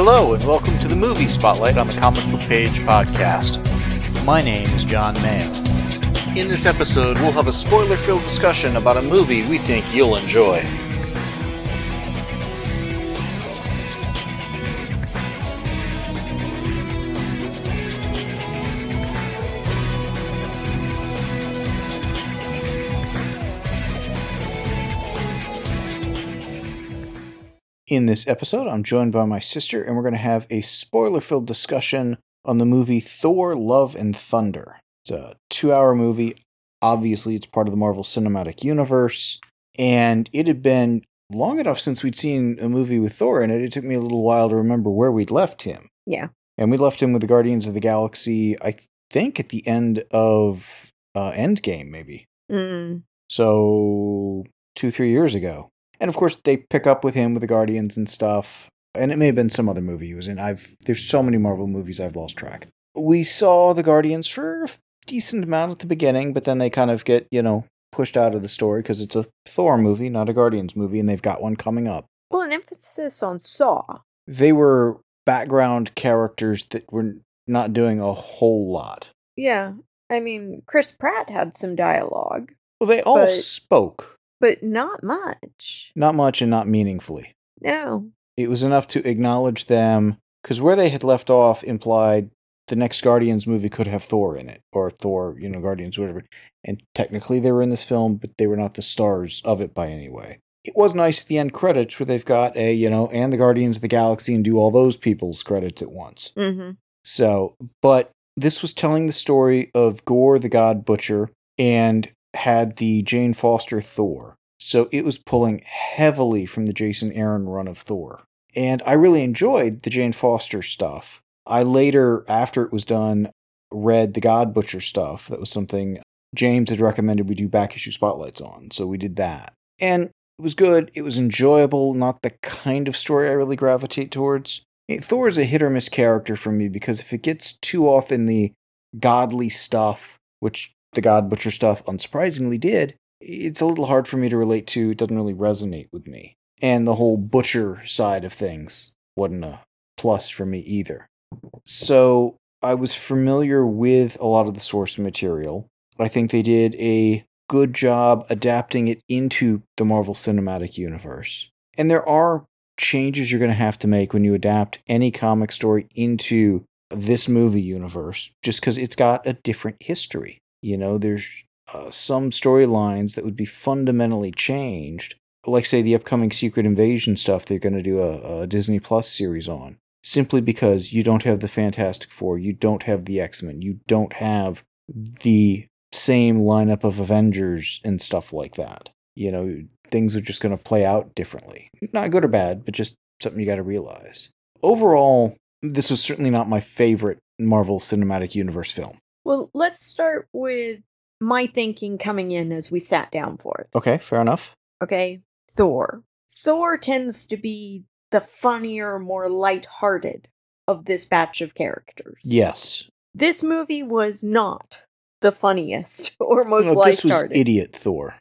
Hello, and welcome to the Movie Spotlight on the Comic Book Page podcast. My name is John Mayo. In this episode, we'll have a spoiler filled discussion about a movie we think you'll enjoy. This episode, I'm joined by my sister, and we're going to have a spoiler filled discussion on the movie Thor Love and Thunder. It's a two hour movie. Obviously, it's part of the Marvel Cinematic Universe, and it had been long enough since we'd seen a movie with Thor in it. It took me a little while to remember where we'd left him. Yeah. And we left him with the Guardians of the Galaxy, I think, at the end of uh, Endgame, maybe. Mm. So, two, three years ago. And of course, they pick up with him with the Guardians and stuff. And it may have been some other movie he was in. I've there's so many Marvel movies I've lost track. We saw the Guardians for a decent amount at the beginning, but then they kind of get you know pushed out of the story because it's a Thor movie, not a Guardians movie, and they've got one coming up. Well, an emphasis on Saw. They were background characters that were not doing a whole lot. Yeah. I mean, Chris Pratt had some dialogue, Well, they all But- spoke, but not much. not much and not meaningfully. No. it was enough to acknowledge them because where they had left off implied the next Guardians movie could have Thor in it or Thor, you know, Guardians, whatever. And technically they were in this film, but they were not the stars of it by any way. It was nice at the end credits where they've got a, you know, and the Guardians of the Galaxy and do all those people's credits at once. Mm-hmm. So, but this was telling the story of Gorr the God Butcher and had the Jane Foster Thor. So it was pulling heavily from the Jason Aaron run of Thor. And I really enjoyed the Jane Foster stuff. I later, after it was done, read the God Butcher stuff. That was something James had recommended we do back issue spotlights on. So we did that. And it was good. It was enjoyable, not the kind of story I really gravitate towards. Thor is a hit or miss character for me because if it gets too off in the godly stuff, which the God Butcher stuff unsurprisingly did, it's a little hard for me to relate to. It doesn't really resonate with me. And the whole butcher side of things wasn't a plus for me either. So I was familiar with a lot of the source material. I think they did a good job adapting it into the Marvel Cinematic Universe. And there are changes you're going to have to make when you adapt any comic story into this movie universe, just because it's got a different history. You know, there's uh, some storylines that would be fundamentally changed, like, say, the upcoming Secret Invasion stuff they're going to do a, a Disney Plus series on, simply because you don't have the Fantastic Four, you don't have the X Men, you don't have the same lineup of Avengers and stuff like that. You know, things are just going to play out differently. Not good or bad, but just something you got to realize. Overall, this was certainly not my favorite Marvel Cinematic Universe film. Well, let's start with my thinking coming in as we sat down for it. Okay, fair enough. Okay. Thor. Thor tends to be the funnier, more light-hearted of this batch of characters. Yes. This movie was not the funniest or most No, this was light-hearted. idiot Thor.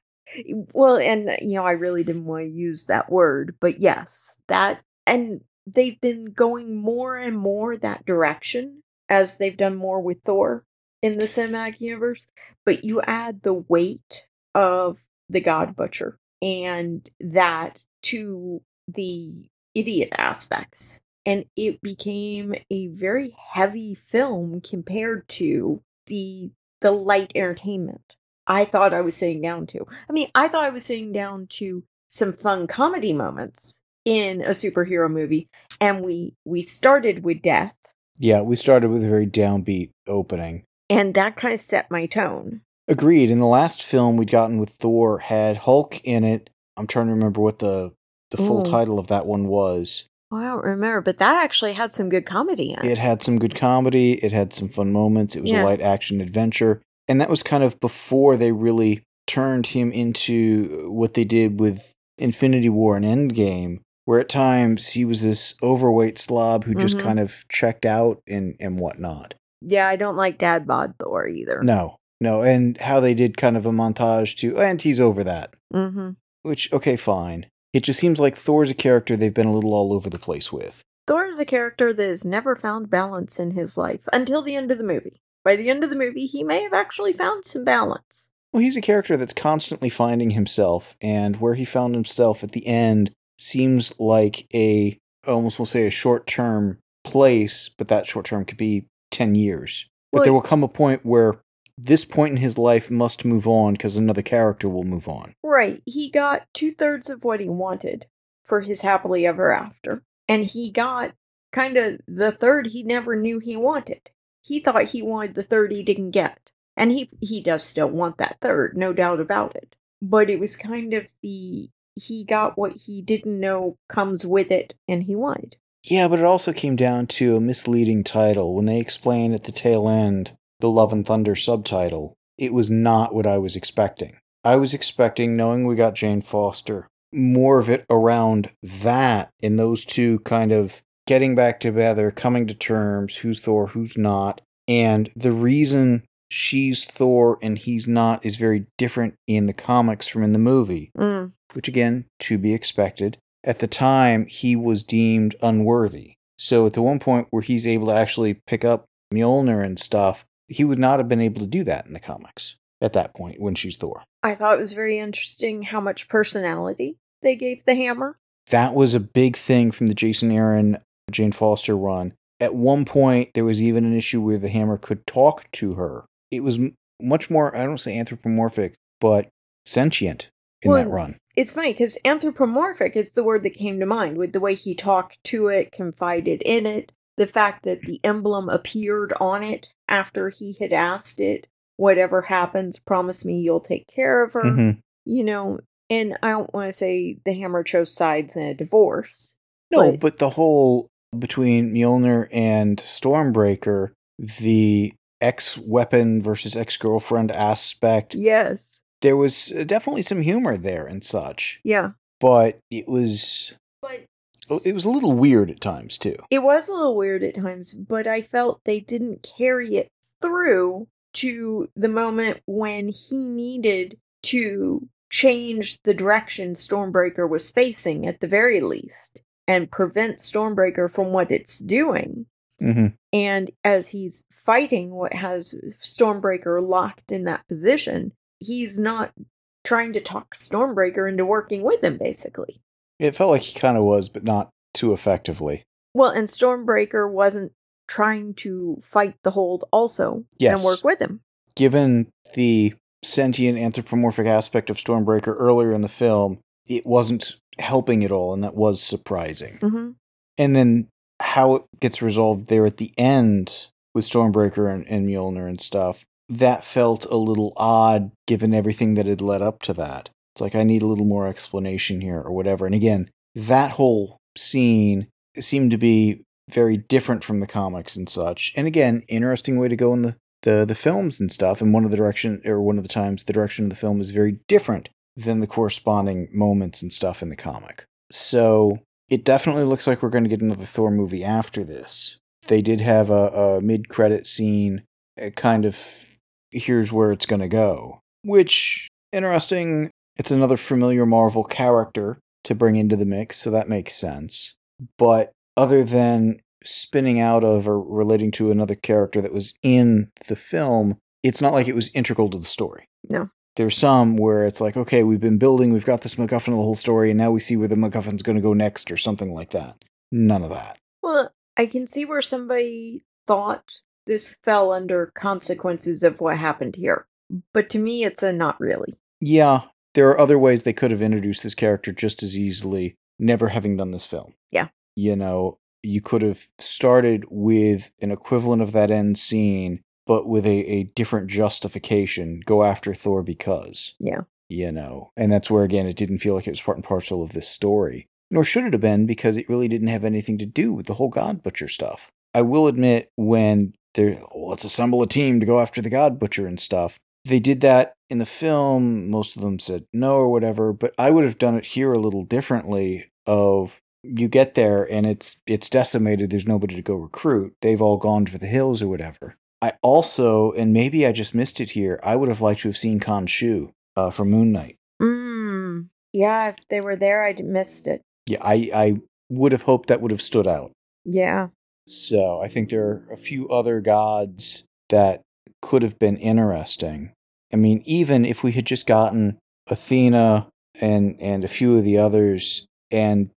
Well, and you know, I really didn't want to use that word, but yes, that and they've been going more and more that direction as they've done more with Thor in the cinematic universe. But you add the weight of the God Butcher and that to the idiot aspects. And it became a very heavy film compared to the the light entertainment I thought I was sitting down to. I mean, I thought I was sitting down to some fun comedy moments in a superhero movie, and we we started with death, Yeah, we started with a very downbeat opening. And that kind of set my tone. Agreed. In the last film we'd gotten with Thor had Hulk in it. I'm trying to remember what the the full Ooh. title of that one was. Oh, I don't remember, but that actually had some good comedy in it. It had some good comedy, it had some fun moments, it was Yeah. a light action adventure. And that was kind of before they really turned him into what they did with Infinity War and Endgame, where at times he was this overweight slob who just Mhm. kind of checked out and, and whatnot. Yeah, I don't like Dad Bod Thor either. No, no. And how they did kind of a montage to, and he's over that. Mm-hmm. Which, okay, fine. It just seems like Thor's a character they've been a little all over the place with. Thor is a character that has never found balance in his life until the end of the movie. By the end of the movie, he may have actually found some balance. Well, he's a character that's constantly finding himself, and where he found himself at the end seems like a, I almost will say a short term place, but that short term could be 10 years. But Well, there will come a point where this point in his life must move on because another character will move on. Right, he got two thirds of what he wanted for his happily ever after. And he got kind of the third he never knew he wanted. He thought he wanted the third he didn't get. And he he does still want that third, no doubt about it. But it was kind of the he got what he didn't know comes with it and he wanted. Yeah, but it also came down to a misleading title. When they explain at the tail end the Love and Thunder subtitle, it was not what I was expecting. I was expecting, knowing we got Jane Foster, more of it around that and those two kind of getting back together, coming to terms, who's Thor, who's not. And the reason she's Thor and he's not is very different in the comics from in the movie Mm. which again, to be expected. At the time, he was deemed unworthy. So at the one point where he's able to actually pick up Mjolnir and stuff, he would not have been able to do that in the comics at that point when she's Thor. I thought it was very interesting how much personality they gave the hammer. That was a big thing from the Jason Aaron, Jane Foster run. At one point, there was even an issue where the hammer could talk to her. It was m- much more, I don't say anthropomorphic, but sentient in that Well, run. It's funny because anthropomorphic is the word that came to mind with the way he talked to it, confided in it, the fact that the emblem appeared on it after he had asked it, whatever happens, promise me you'll take care of her. Mhm. You know, and I don't want to say the hammer chose sides in a divorce. No, But- but the whole between Mjolnir and Stormbreaker, the ex weapon versus ex girlfriend aspect, Yes. There was uh, definitely some humor there and such, Yeah. but it was But it was a little weird at times too. It was a little weird at times, but I felt they didn't carry it through to the moment when he needed to change the direction Stormbreaker was facing at the very least and prevent Stormbreaker from what it's doing. Mm-hmm. And as he's fighting what has Stormbreaker locked in that position, he's not trying to talk Stormbreaker into working with him, basically. It felt like he kind of was, but not too effectively. Well, and Stormbreaker wasn't trying to fight the hold also Yes. and work with him. Given the sentient anthropomorphic aspect of Stormbreaker earlier in the film, it wasn't helping at all, and that was surprising. hmm and then how it gets resolved there at the end with Stormbreaker and, and Mjolnir and stuff, that felt a little odd given everything that had led up to that. It's like I need a little more explanation here or whatever. And again, that whole scene seemed to be very different from the comics and such. And again, interesting way to go in the the, the films and stuff. And one of the direction or one of the times the direction of the film is very different than the corresponding moments and stuff in the comic. So it definitely looks like we're going to get another Thor movie after this. They did have a, a mid credit scene, uh, kind of here's where it's going to go, which interesting. It's another familiar Marvel character to bring into the mix, so that makes sense. But other than spinning out of or relating to another character that was in the film, it's not like it was integral to the story. No. There's some where it's like, okay, we've been building, we've got this MacGuffin of the whole story, and now we see where the MacGuffin's going to go next, or something like that. None of that. Well, I can see where somebody thought this fell under consequences of what happened here. But to me, it's a not really. Yeah, there are other ways they could have introduced this character just as easily, never having done this film. Yeah. You know, you could have started with an equivalent of that end scene, but with a, a different justification. Go after Thor because. Yeah. You know, and that's where, again, it didn't feel like it was part and parcel of this story. Nor should it have been because it really didn't have anything to do with the whole God Butcher stuff. I will admit, when they're, well, let's assemble a team to go after the God Butcher and stuff, they did that in the film. Most of them said no or whatever, but I would have done it here a little differently. Of you get there and it's it's decimated. There's nobody to go recruit. They've all gone for the hills or whatever. I also, and maybe I just missed it here. I would have liked to have seen Khonshu uh, from Moon Knight. Mm. Yeah, if they were there, I'd missed it. Yeah, I I would have hoped that would have stood out. Yeah. So I think there are a few other gods that could have been interesting. I mean, even if we had just gotten Athena and and a few of the others and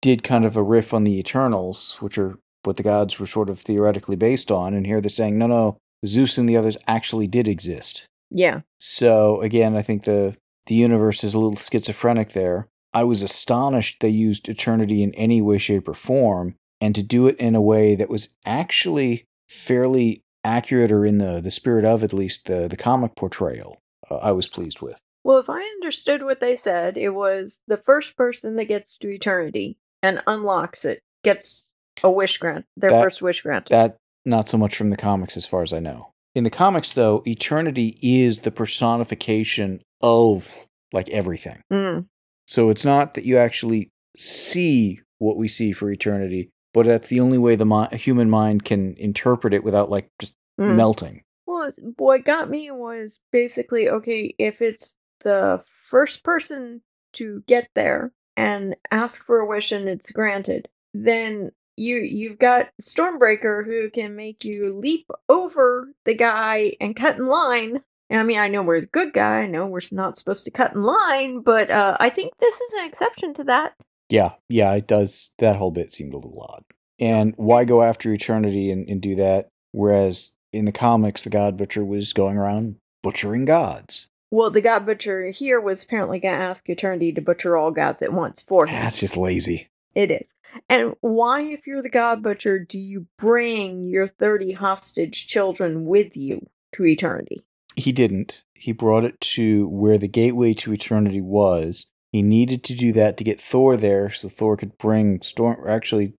did kind of a riff on the Eternals, which are what the gods were sort of theoretically based on, and here they're saying, no, no, Zeus and the others actually did exist. Yeah. So again, I think the the universe is a little schizophrenic there. I was astonished they used eternity in any way, shape, or form, and to do it in a way that was actually fairly accurate, or in the the spirit of at least the the comic portrayal. Uh, I was pleased with. Well, if I understood what they said, it was the first person that gets to eternity and unlocks it gets a wish grant, their That- first wish grant. That not so much from the comics, as far as I know. In the comics, though, eternity is the personification of like everything. Mm, So it's not that you actually see what we see for eternity, but that's the only way the mi- human mind can interpret it without like just mm. melting. Well, what got me was basically okay, if it's the first person to get there and ask for a wish and it's granted, then you you've got Stormbreaker who can make you leap over the guy and cut in line. I mean, I know we're the good guy. I know we're not supposed to cut in line, but uh, I think this is an exception to that. Yeah, yeah, it does. That whole bit seemed a little odd. And why go after eternity and, and do that? Whereas in the comics, the God Butcher was going around butchering gods. Well, the God Butcher here was apparently going to ask Eternity to butcher all gods at once for him. That's just lazy. It is. And why, if you're the God Butcher, do you bring your 30 hostage children with you to eternity? He didn't. He brought it to where the gateway to eternity was. He needed to do that to get Thor there so Thor could bring Storm. Actually,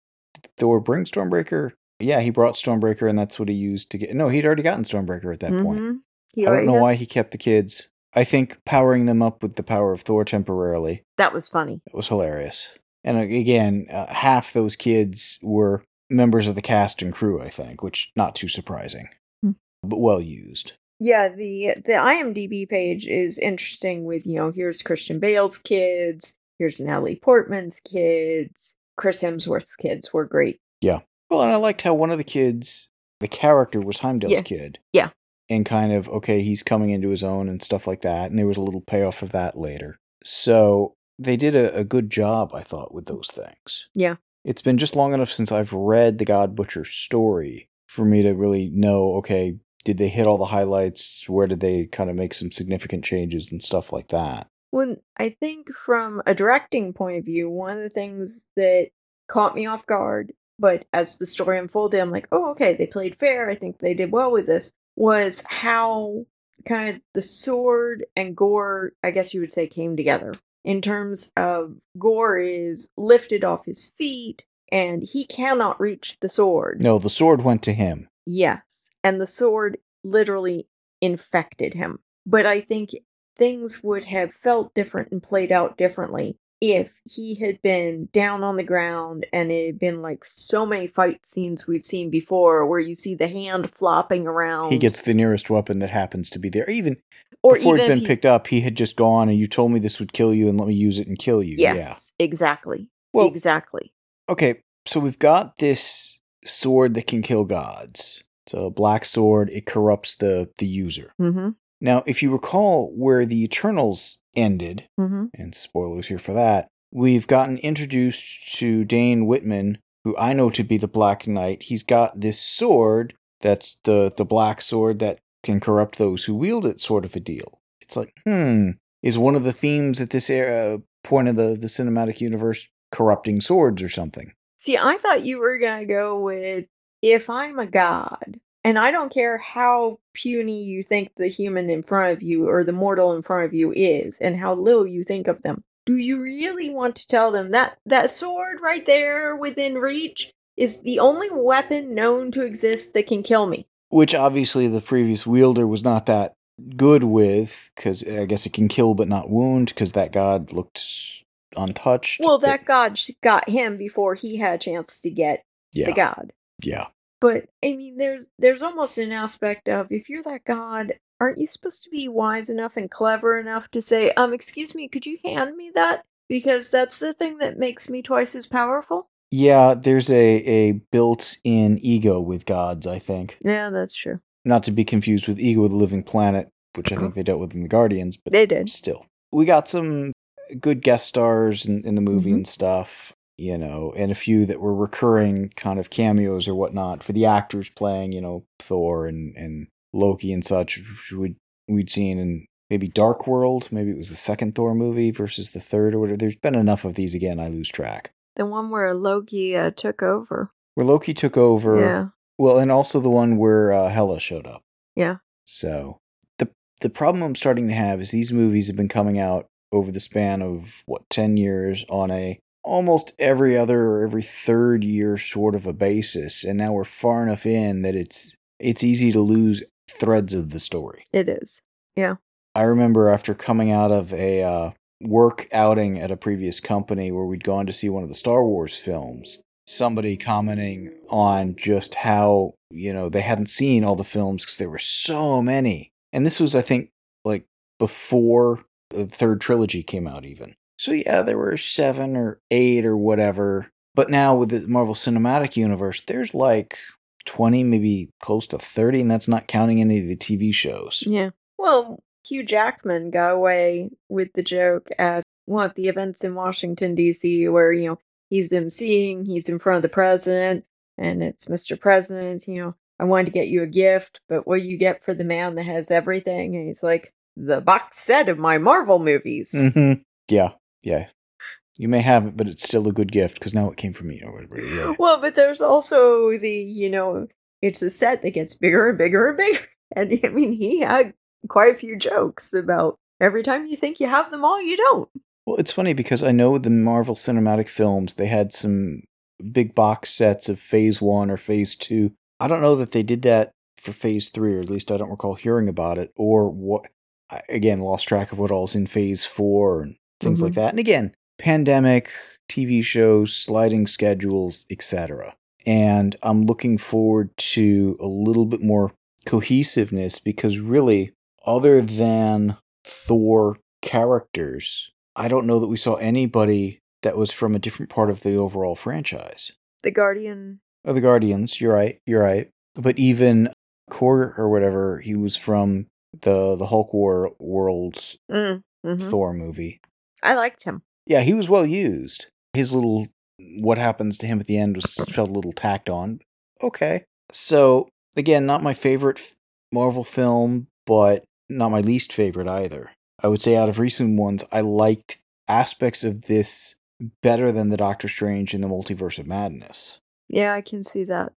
Thor bring Stormbreaker? Yeah, he brought Stormbreaker, and that's what he used to get. No, he'd already gotten Stormbreaker at that point. Mhm. He I don't know why he kept the kids. I think powering them up with the power of Thor temporarily That was funny. It was hilarious. And uh, again, uh, half those kids were members of the cast and crew, I think, which not too surprising, Hmm. but well used. Yeah, the the IMDb page is interesting with, you know, here's Christian Bale's kids, here's Natalie Portman's kids, Chris Hemsworth's kids were great. Yeah. Well, and I liked how one of the kids, the character was Heimdall's Yeah. kid. Yeah. And kind of, okay, he's coming into his own and stuff like that. And there was a little payoff of that later. So they did a, a good job, I thought, with those things. Yeah. It's been just long enough since I've read the God Butcher story for me to really know, okay, did they hit all the highlights? Where did they kind of make some significant changes and stuff like that? When I think from a directing point of view, one of the things that caught me off guard, but as the story unfolded, I'm like, oh, okay, they played fair. I think they did well with this. Was how kind of the sword and Gorr, I guess you would say, came together. In terms of Gorr is lifted off his feet and he cannot reach the sword. No, the sword went to him. Yes. And the sword literally infected him. But I think things would have felt different and played out differently if he had been down on the ground and it had been like so many fight scenes we've seen before where you see the hand flopping around. He gets the nearest weapon that happens to be there. Even or before even it'd been he- picked up, he had just gone and you told me this would kill you and let me use it and kill you. Yes, exactly. Well- exactly. Okay, so we've got this sword that can kill gods. It's a black sword. It corrupts the the user. Mm-hmm. Now, if you recall where the Eternals ended, Mm-hmm. and spoilers here for that, we've gotten introduced to Dane Whitman, who I know to be the Black Knight. He's got this sword that's the the black sword that can corrupt those who wield it, sort of a deal. It's like, hmm, is one of the themes at this era, point of the the cinematic universe corrupting swords or something? See, I thought you were going to go with if I'm a god, and I don't care how puny you think the human in front of you or the mortal in front of you is, and how little you think of them. Do you really want to tell them that that sword right there within reach is the only weapon known to exist that can kill me? Which obviously the previous wielder was not that good with, because eh, I guess it can kill but not wound, because that god looked untouched. Well, that god got him before he had a chance to get yeah, the god. yeah. But I mean, there's there's almost an aspect of if you're that god, aren't you supposed to be wise enough and clever enough to say, um, excuse me, could you hand me that? Because that's the thing that makes me twice as powerful. Yeah, there's a, a built in ego with gods, I think. Yeah, that's true. Not to be confused with Ego of the Living Planet, which I think they dealt with in the Guardians, but They did. still. We got some good guest stars in, in the movie Mhm. and stuff, you know, and a few that were recurring kind of cameos or whatnot for the actors playing, you know, Thor and, and Loki and such, which we'd, we'd seen in maybe Dark World. Maybe it was the second Thor movie versus the third or whatever. There's been enough of these again, I lose track. The one where Loki uh, took over. Where Loki took over. Yeah. Well, and also the one where uh, Hela showed up. Yeah. So the the problem I'm starting to have is these movies have been coming out over the span of what ten years on a almost every other or every third year sort of a basis, and now we're far enough in that it's it's easy to lose threads of the story. It is. Yeah. I remember after coming out of a uh, work outing at a previous company where we'd gone to see one of the Star Wars films, somebody commenting on just how, you know, they hadn't seen all the films because there were so many. And this was, I think, like before the third trilogy came out, even. So, yeah, there were seven or eight or whatever. But now with the Marvel Cinematic Universe, there's like 20, maybe close to 30, and that's not counting any of the TV shows. Yeah. Well, Hugh Jackman got away with the joke at one of the events in Washington, D.C., where, you know, he's emceeing, he's in front of the president, and it's Mr. President, you know, I wanted to get you a gift, but what do you get for the man that has everything? And he's like, the box set of my Marvel movies. Mm-hmm. Yeah, yeah. You may have it, but it's still a good gift because now it came from me or whatever. Yeah. Well, but there's also the, you know, it's a set that gets bigger and bigger and bigger. And I mean, he had quite a few jokes about every time you think you have them all, you don't. Well, it's funny because I know the Marvel Cinematic Films they had some big box sets of Phase One or Phase Two. I don't know that they did that for Phase Three, or at least I don't recall hearing about it. Or what? I, again, lost track of what all's in Phase Four and things like mm-hmm. that. And again, pandemic, TV shows, sliding schedules, etc. And I'm looking forward to a little bit more cohesiveness because really, other than Thor characters, I don't know that we saw anybody that was from a different part of the overall franchise. The Guardian. Oh, the Guardians, you're right, you're right. But even Korg or whatever, he was from the the Hulk War World's Mm, mhm. Thor movie. I liked him. Yeah, he was well used. His little what happens to him at the end was felt a little tacked on. Okay. So, again, not my favorite Marvel film, but not my least favorite either. I would say out of recent ones, I liked aspects of this better than the Doctor Strange and the Multiverse of Madness. Yeah, I can see that.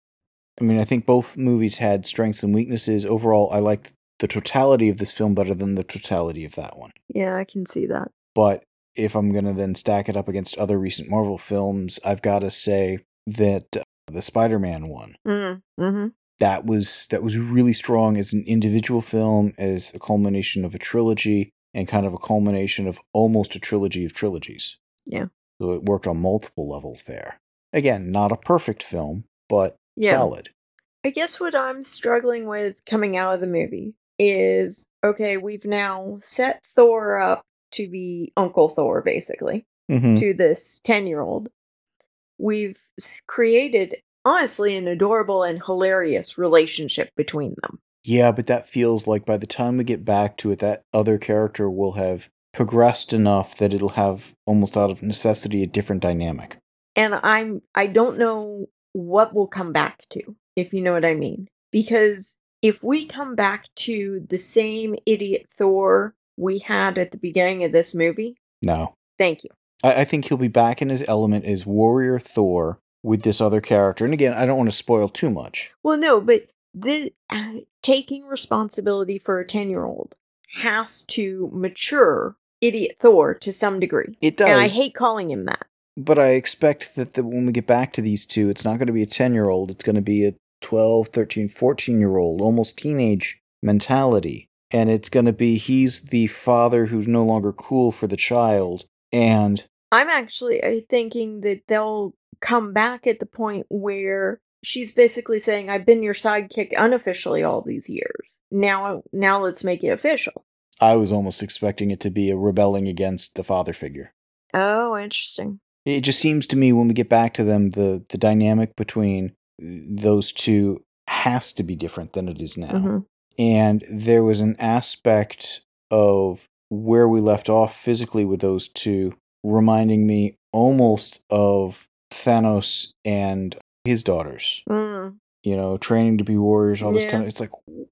I mean, I think both movies had strengths and weaknesses. Overall, I liked the totality of this film better than the totality of that one. Yeah, I can see that. But if I'm going to then stack it up against other recent Marvel films, I've got to say that uh, the Spider-Man one Mm, hmm that was that was really strong as an individual film, as a culmination of a trilogy, and kind of a culmination of almost a trilogy of trilogies. Yeah. So it worked on multiple levels there. Again, not a perfect film, but Yeah. solid. I guess what I'm struggling with coming out of the movie is okay, we've now set Thor up to be Uncle Thor, basically, Mm-hmm. to this 10 year old. We've created, honestly, an adorable and hilarious relationship between them. Yeah, but that feels like by the time we get back to it, that other character will have progressed enough that it'll have almost out of necessity a different dynamic. and i'm i don't know what we'll come back to if you know what i mean because if we come back to the same idiot thor we had at the beginning of this movie No. thank you I, I think he'll be back in his element as warrior Thor with this other character. And again, I don't want to spoil too much. well no but the uh, taking responsibility for a 10 year old has to mature idiot thor to some degree It does. and i hate calling him that but I expect that the, when we get back to these two, it's not going to be a 10 year old. It's going to be a 12, 13, 14 year old, almost teenage mentality. And it's going to be he's the father who's no longer cool for the child. And I'm actually uh, thinking that they'll come back at the point where she's basically saying, "I've been your sidekick unofficially all these years. Now, now let's make it official." I was almost expecting it to be a rebelling against the father figure. Oh, interesting. It just seems to me when we get back to them, the the dynamic between those two has to be different than it is now. Mhm. And there was an aspect of where we left off physically with those two reminding me almost of Thanos and his daughters. Mm. You know, training to be warriors, all this Yeah. kind of. It's like it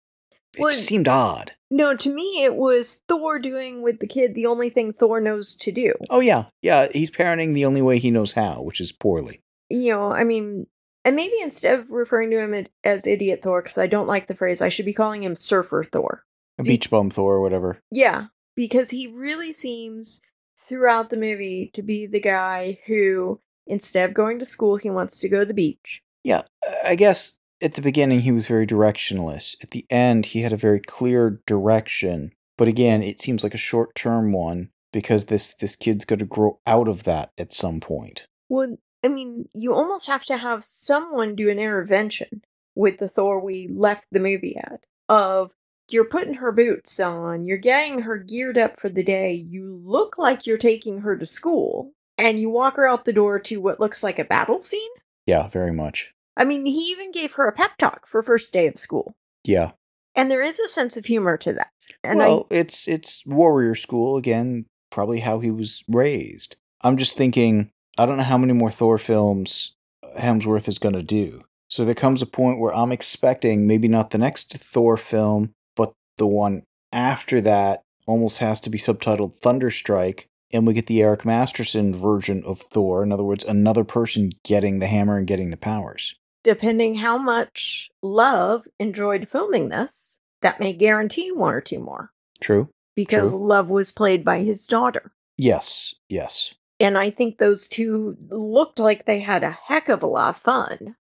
Well, just seemed odd. No, to me, it was Thor doing with the kid the only thing Thor knows to do. Oh yeah, yeah. He's parenting the only way he knows how, which is poorly. You know, I mean, and maybe instead of referring to him as Idiot Thor, because I don't like the phrase, I should be calling him Surfer Thor. A beach bum Thor or whatever. Yeah, because he really seems throughout the movie to be the guy who, instead of going to school, he wants to go to the beach. Yeah, I guess at the beginning he was very directionless. At the end, he had a very clear direction. But again, it seems like a short term one because this this kid's going to grow out of that at some point. Well, I mean, you almost have to have someone do an intervention with the Thor we left the movie at. Of you're putting her boots on, you're getting her geared up for the day, you look like you're taking her to school, and you walk her out the door to what looks like a battle scene. Yeah, very much. I mean, he even gave her a pep talk for first day of school. Yeah. And there is a sense of humor to that. And well, it's it's warrior school again. Probably how he was raised. I'm just thinking. I don't know how many more Thor films Hemsworth is going to do. So there comes a point where I'm expecting maybe not the next Thor film, but the one after that almost has to be subtitled Thunderstrike, and we get the Eric Masterson version of Thor. In other words, another person getting the hammer and getting the powers. depending how much Love enjoyed filming this, that may guarantee one or two more. True. Because True. Love was played by his daughter. Yes. Yes. And I think those two looked like they had a heck of a lot of fun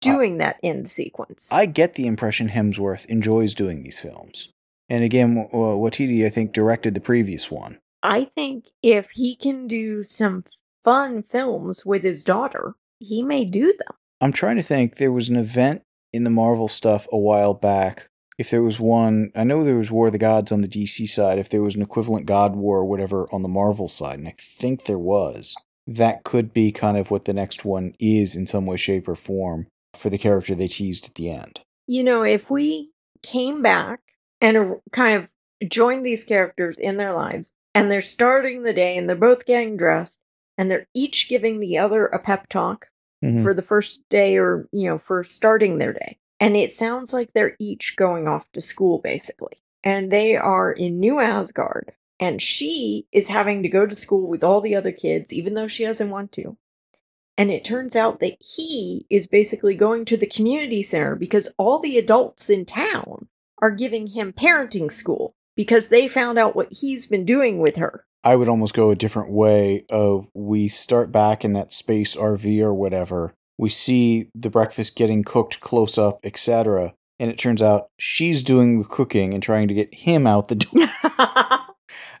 doing that end sequence. I get the impression Hemsworth enjoys doing these films. And again, Waititi, I think, directed the previous one. I think if he can do some fun films with his daughter, he may do them. I'm trying to think. There was an event in the Marvel stuff a while back. If there was one, I know there was War of the Gods on the DC side. If there was an equivalent God War or whatever on the Marvel side, and I think there was, that could be kind of what the next one is in some way, shape, or form for the character they teased at the end. You know, if we came back and kind of joined these characters in their lives, and they're starting the day and they're both getting dressed, and they're each giving the other a pep talk Mhm. for the first day or, you know, for starting their day. And it sounds like they're each going off to school, basically. And they are in New Asgard. And she is having to go to school with all the other kids, even though she doesn't want to. And it turns out that he is basically going to the community center because all the adults in town are giving him parenting school because they found out what he's been doing with her. I would almost go a different way of we start back in that space RV or whatever. We see the breakfast getting cooked close up, etc. And it turns out she's doing the cooking and trying to get him out the door.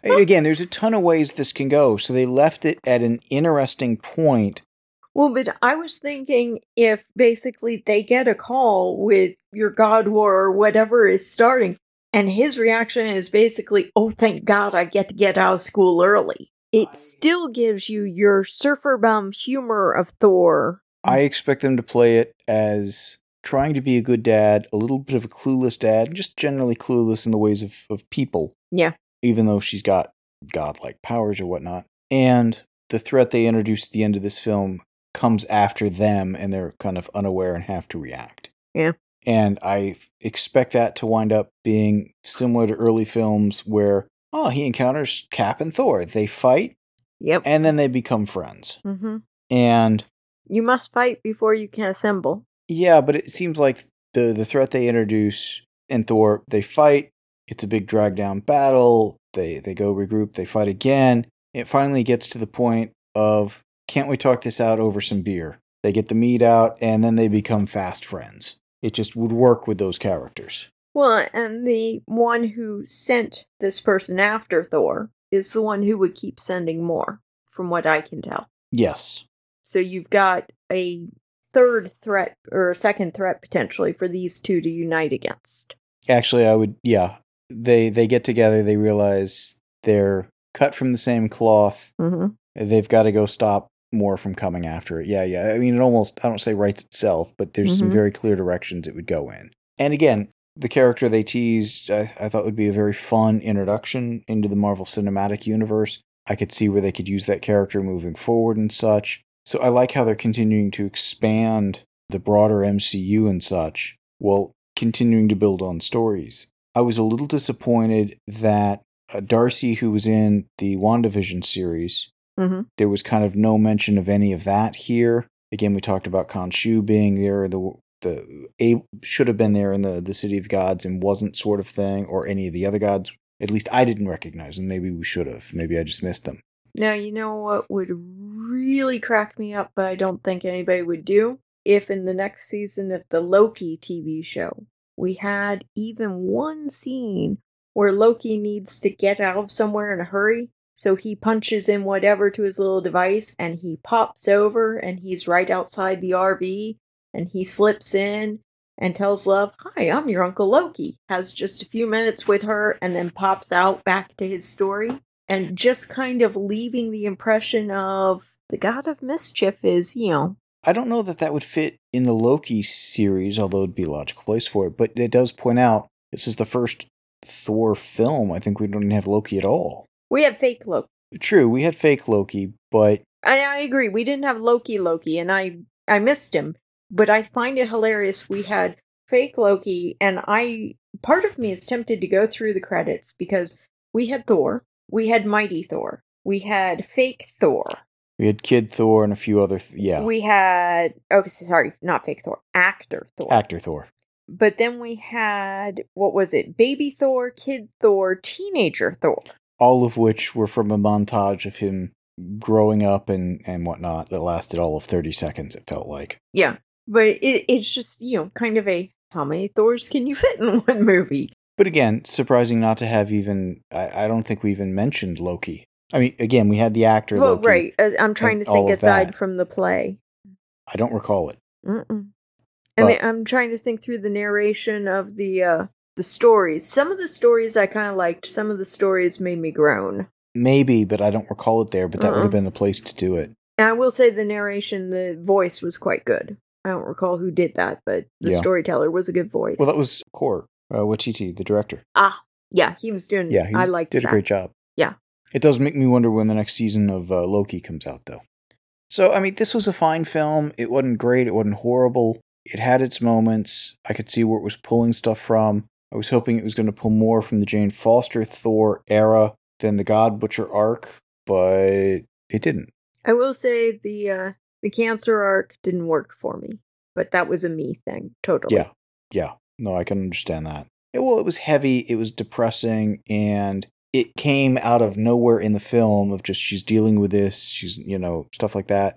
Again, there's a ton of ways this can go. So they left it at an interesting point. Well, but I was thinking if basically they get a call with your God War or whatever is starting, and his reaction is basically, oh, thank God I get to get out of school early. It still gives you your surfer bum humor of Thor. I expect them to play it as trying to be a good dad, a little bit of a clueless dad, just generally clueless in the ways of, of people. Yeah. Even though she's got godlike powers or whatnot. And the threat they introduce at the end of this film comes after them and they're kind of unaware and have to react. Yeah. And I expect that to wind up being similar to early films where, oh, he encounters Cap and Thor. They fight Yep. and then they become friends. hmm And You must fight before you can assemble. Yeah, but it seems like the the threat they introduce in Thor, they fight. It's a big drag down battle. They they go regroup. They fight again. It finally gets to the point of can't we talk this out over some beer? They get the meat out, and then they become fast friends. It just would work with those characters. Well, and the one who sent this person after Thor is the one who would keep sending more, from what I can tell. Yes. So you've got a third threat or a second threat potentially for these two to unite against. Actually, I would. Yeah, they they get together. They realize they're cut from the same cloth. Mm-hmm. They've got to go stop more from coming after it. Yeah, yeah. I mean, it almost, I don't say writes itself, but there's some Mhm. very clear directions it would go in. And again, the character they teased, I, I thought would be a very fun introduction into the Marvel Cinematic Universe. I could see where they could use that character moving forward and such. So I like how they're continuing to expand the broader MCU and such while continuing to build on stories. I was a little disappointed that uh, Darcy, who was in the WandaVision series, Mm-hmm. there was kind of no mention of any of that here. Again, we talked about Khonshu being there, the the a should have been there in the the City of Gods and wasn't sort of thing, or any of the other gods. At least I didn't recognize them. Maybe we should have. Maybe I just missed them. Now, you know what would really crack me up, but I don't think anybody would do? If in the next season of the Loki TV show, we had even one scene where Loki needs to get out of somewhere in a hurry, so he punches in whatever to his little device and he pops over and he's right outside the RV and he slips in and tells Love, Hi, I'm your Uncle Loki. Has just a few minutes with her and then pops out back to his story and just kind of leaving the impression of the god of mischief is, you know, I don't know that that would fit in the Loki series, although it'd be a logical place for it. But it does point out this is the first Thor film. I think we don't even have Loki at all. we had fake Loki. True, we had fake Loki, but I, I agree. We didn't have Loki Loki, and I I missed him. But I find it hilarious. We had fake Loki, and I part of me is tempted to go through the credits because we had Thor, we had Mighty Thor, we had fake Thor, we had Kid Thor and a few other. Th- yeah, we had oh, okay, sorry, not fake Thor, actor Thor. actor Thor. But then we had what was it? Baby Thor, Kid Thor, Teenager Thor. all of which were from a montage of him growing up and and whatnot that lasted all of 30 seconds it felt like Yeah, but it, it's just you know kind of a how many Thors can you fit in one movie? But again surprising not to have even i, I don't think we even mentioned loki i mean again we had the actor Well, loki right. uh, I'm trying to think aside from the play. i don't recall it Mm-mm. I But- mean, I'm trying to think through the narration of the uh the stories. Some of the stories I kind of liked. Some of the stories made me groan. maybe but i don't recall it there but that would have been the place to do it And I will say the narration, the voice was quite good. I don't recall who did that, but the Yeah. storyteller was a good voice. well that was Korg uh, Waititi, the director ah, yeah, he was doing. yeah he I was- liked did that. a great job Yeah. it does make me wonder when the next season of uh, loki comes out though so i mean this was a fine film it wasn't great it wasn't horrible it had its moments i could see where it was pulling stuff from i was hoping it was going to pull more from the jane foster thor era than the god butcher arc but it didn't I will say the uh the cancer arc didn't work for me, but that was a me thing, totally. Yeah. yeah no i can understand that Yeah, well it was heavy it was depressing and it came out of nowhere in the film of just she's dealing with this she's you know stuff like that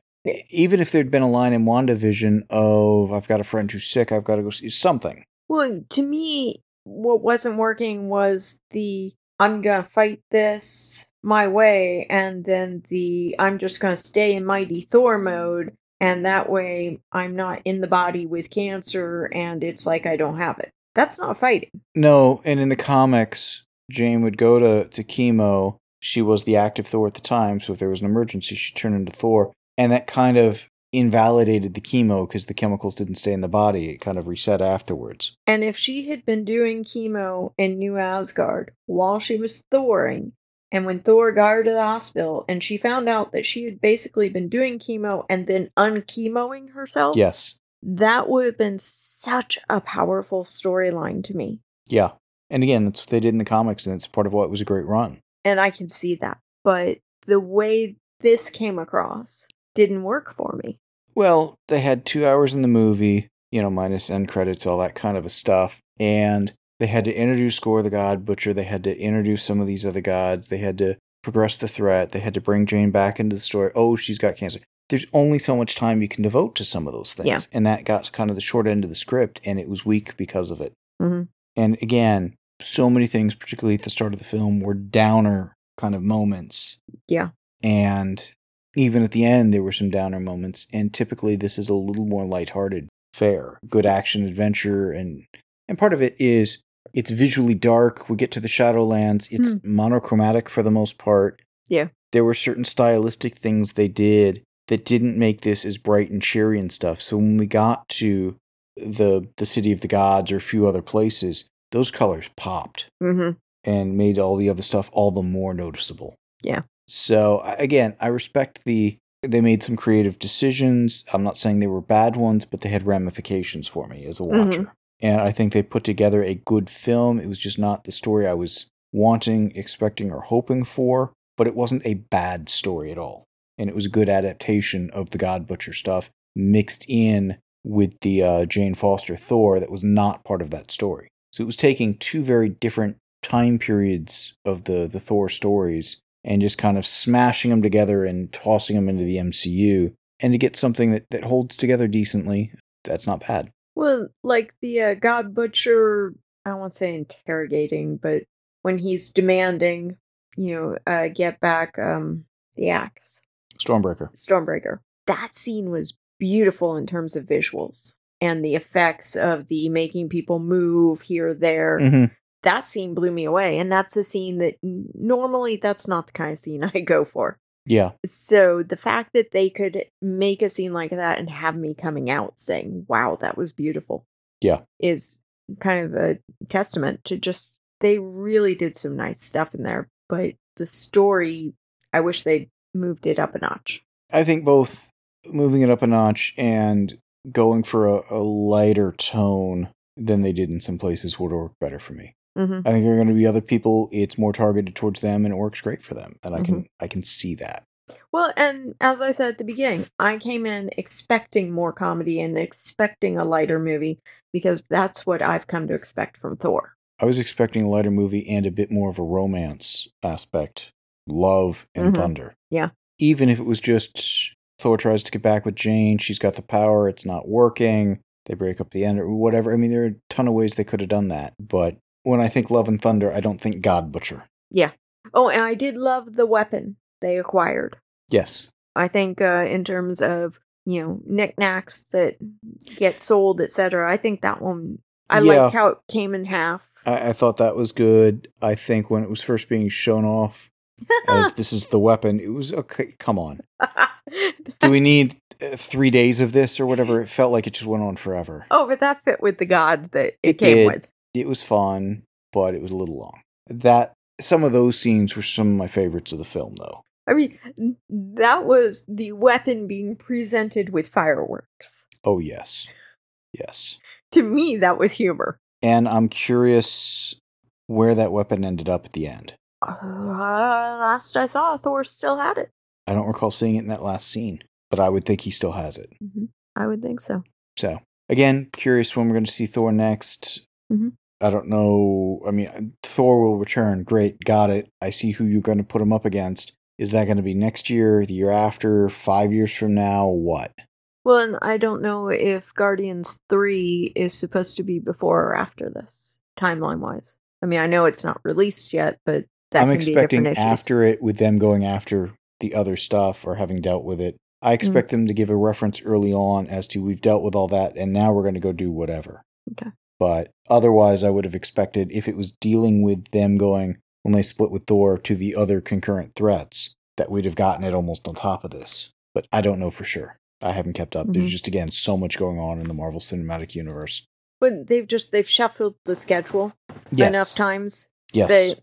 even if there'd been a line in WandaVision of I've got a friend who's sick, I've got to go see something. Well, to me, what wasn't working was the I'm gonna fight this my way, and then the I'm just gonna stay in Mighty Thor mode, and that way I'm not in the body with cancer, and it's like I don't have it. That's not fighting. No, and in the comics, Jane would go to, to chemo. She was the active Thor at the time, so if there was an emergency, she'd turn into Thor. And that kind of invalidated the chemo because the chemicals didn't stay in the body. It kind of reset afterwards. And if she had been doing chemo in New Asgard while she was Thoring, and when Thor got her to the hospital and she found out that she had basically been doing chemo and then unchemoing herself, Yes. that would have been such a powerful storyline to me. Yeah. And again, that's what they did in the comics, and it's part of why it was a great run. And I can see that. But the way this came across didn't work for me. Well, they had two hours in the movie, you know, minus end credits, all that kind of a stuff. And they had to introduce Gorr the God Butcher. They had to introduce some of these other gods. They had to progress the threat. They had to bring Jane back into the story. Oh, she's got cancer. There's only so much time you can devote to some of those things. Yeah. And that got kind of the short end of the script, and it was weak because of it. Mhm. And again, so many things, particularly at the start of the film, were downer kind of moments. Yeah. And even at the end, there were some downer moments. And typically, this is a little more lighthearted fare, good action adventure, and and part of it is it's visually dark. We get to the Shadowlands. It's monochromatic for the most part. Yeah. There were certain stylistic things they did that didn't make this as bright and cheery and stuff. So when we got to the the city of the gods or a few other places, those colors popped Mm-hmm. and made all the other stuff all the more noticeable. Yeah. So again, I respect the they made some creative decisions. I'm not saying they were bad ones, but they had ramifications for me as a watcher. And I think they put together a good film. It was just not the story I was wanting, expecting, or hoping for, but it wasn't a bad story at all. And it was a good adaptation of the God Butcher stuff mixed in with the uh, Jane Foster Thor that was not part of that story. So it was taking two very different time periods of the, the Thor stories and just kind of smashing them together and tossing them into the MCU. And to get something that, that holds together decently, that's not bad. Well, like the uh, God Butcher, I won't say interrogating, but when he's demanding, you know, uh, get back um, the axe, Stormbreaker. Stormbreaker. That scene was beautiful in terms of visuals and the effects of the making people move here, there. hmm That scene blew me away. And that's a scene that normally that's not the kind of scene I go for. Yeah. So the fact that they could make a scene like that and have me coming out saying, wow, that was beautiful. Yeah. Is kind of a testament to just, they really did some nice stuff in there. But the story, I wish they'd moved it up a notch. I think both moving it up a notch and going for a, a lighter tone than they did in some places would work better for me. Hmm I think there are going to be other people. It's more targeted towards them, and it works great for them. And I can I can see that. Well, and as I said at the beginning, I came in expecting more comedy and expecting a lighter movie because that's what I've come to expect from Thor. I was expecting a lighter movie and a bit more of a romance aspect, love and Mhm. thunder. Yeah. Even if it was just Thor tries to get back with Jane, she's got the power, it's not working. They break up the end or whatever. I mean, there are a ton of ways they could have done that. But when I think love and thunder, I don't think God Butcher. Yeah. Oh, and I did love the weapon they acquired. Yes. I think uh, in terms of you know knickknacks that get sold, etc. I think that one. I Yeah. like how it came in half. I, I thought that was good. I think when it was first being shown off as this is the weapon, it was okay. Come on. Do we need uh, three days of this or whatever? It felt like it just went on forever. oh, but that fit with the gods that it, It came did. with. It was fun, but it was a little long. That some of those scenes were some of my favorites of the film, though. I mean, that was the weapon being presented with fireworks. Oh yes, yes. To me, that was humor. And I'm curious where that weapon ended up at the end. Uh, last I saw, Thor still had it. I don't recall seeing it in that last scene, but I would think he still has it. hmm I would think so. So again, curious when we're going to see Thor next. Mhm. I don't know. I mean, Thor will return. Great, got it. I see who you're going to put him up against. Is that going to be next year, the year after, five years from now? What? Well, and I don't know if Guardians 3 is supposed to be before or after this, timeline wise. I mean, I know it's not released yet, but that I'm expecting be different issues. after it, with them going after the other stuff or having dealt with it. I expect Mm. them to give a reference early on as to we've dealt with all that, and now we're going to go do whatever. Okay. But otherwise, I would have expected if it was dealing with them going when they split with Thor to the other concurrent threats, that we'd have gotten it almost on top of this. But I don't know for sure. I haven't kept up. Mhm. There's just again so much going on in the Marvel Cinematic Universe. But they've just they've shuffled the schedule Yes. enough times. yes. They,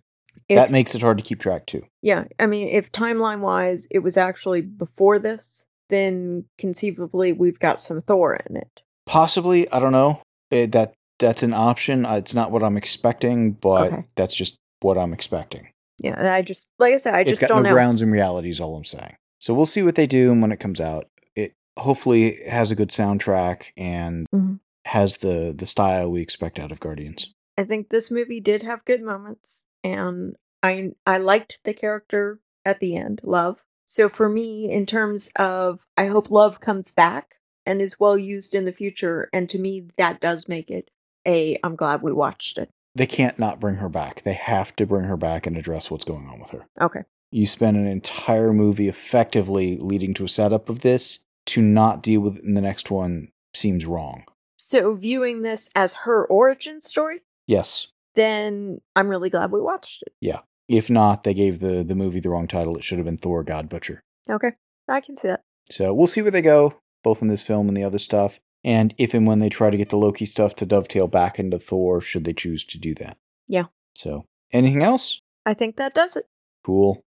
if, that makes it hard to keep track too. yeah, I mean, if timeline wise it was actually before this, then conceivably we've got some Thor in it. Possibly, I don't know. Eh, that that's an option. Uh, It's not what I'm expecting, but Okay. that's just what I'm expecting. Yeah, and I just like I said, I just got don't no know. grounds and reality is all I'm saying. So we'll see what they do and when it comes out. It hopefully has a good soundtrack and Mhm. has the the style we expect out of Guardians. I think this movie did have good moments, and I I liked the character at the end, Love. So for me, in terms of, I hope Love comes back and is well used in the future, and to me, that does make it a. I'm glad we watched it. They can't not bring her back. They have to bring her back and address what's going on with her. Okay. You spend an entire movie effectively leading to a setup of this to not deal with it in the next one seems wrong. So viewing this as her origin story, Yes. then I'm really glad we watched it. Yeah. If not, they gave the, the movie the wrong title. It should have been Thor God Butcher. Okay, I can see that. So we'll see where they go, both in this film and the other stuff, and if and when they try to get the Loki stuff to dovetail back into Thor, should they choose to do that. Yeah. So, anything else? I think that does it. Cool.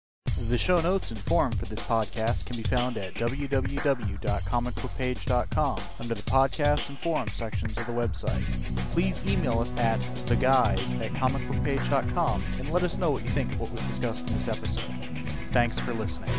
The show notes and forum for this podcast can be found at www.comicbookpage.com under the podcast and forum sections of the website. Please email us at theguys at comicbookpage.com and let us know what you think of what was discussed in this episode. Thanks for listening.